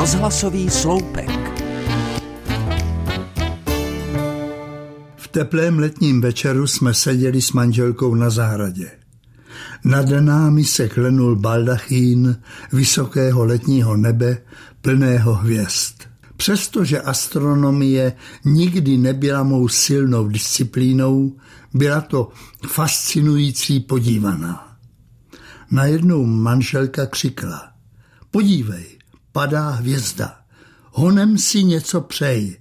Rozhlasový sloupek. V teplém letním večeru jsme seděli s manželkou na zahradě. Nad námi se klenul baldachín vysokého letního nebe plného hvězd. Přestože astronomie nikdy nebyla mou silnou disciplínou, byla to fascinující podívaná. Najednou manželka křikla. Podívej, padá hvězda. Honem si něco přej.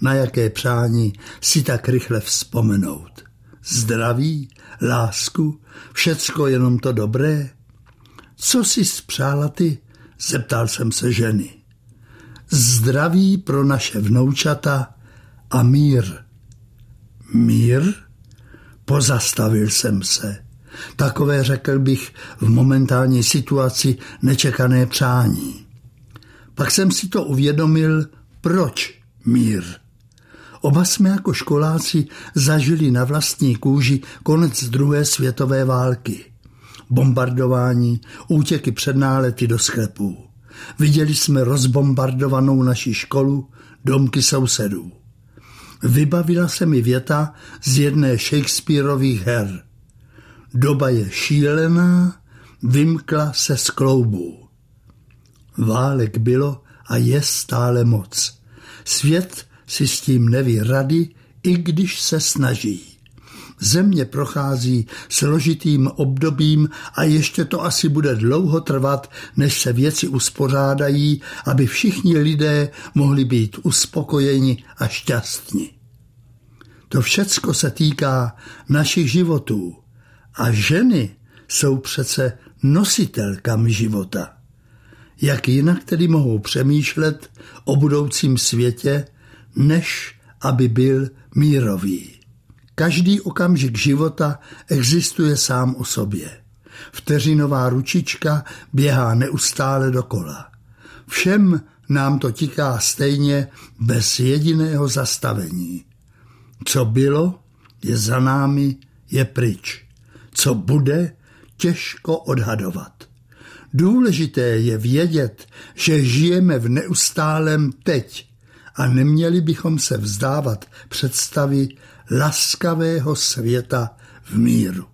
Na jaké přání si tak rychle vzpomenout. Zdraví, lásku, všecko jenom to dobré. Co si spřála ty? Zeptal jsem se ženy. Zdraví pro naše vnoučata a mír. Mír? Pozastavil jsem se. Takové, řekl bych, v momentální situaci nečekané přání. Pak jsem si to uvědomil, proč mír. Oba jsme jako školáci zažili na vlastní kůži konec druhé světové války. Bombardování, útěky před nálety do sklepů. Viděli jsme rozbombardovanou naši školu, domky sousedů. Vybavila se mi věta z jedné Shakespeareových her. Doba je šílená, vymkla se z kloubů. Válek bylo a je stále moc. Svět si s tím neví rady, i když se snaží. Země prochází složitým obdobím a ještě to asi bude dlouho trvat, než se věci uspořádají, aby všichni lidé mohli být uspokojeni a šťastní. To všecko se týká našich životů a ženy jsou přece nositelkami života. Jak jinak tedy mohou přemýšlet o budoucím světě, než aby byl mírový. Každý okamžik života existuje sám o sobě. Vteřinová ručička běhá neustále dokola. Všem nám to tiká stejně bez jediného zastavení. Co bylo, je za námi, je pryč. Co bude, těžko odhadovat. Důležité je vědět, že žijeme v neustálém teď a neměli bychom se vzdávat představy laskavého světa v míru.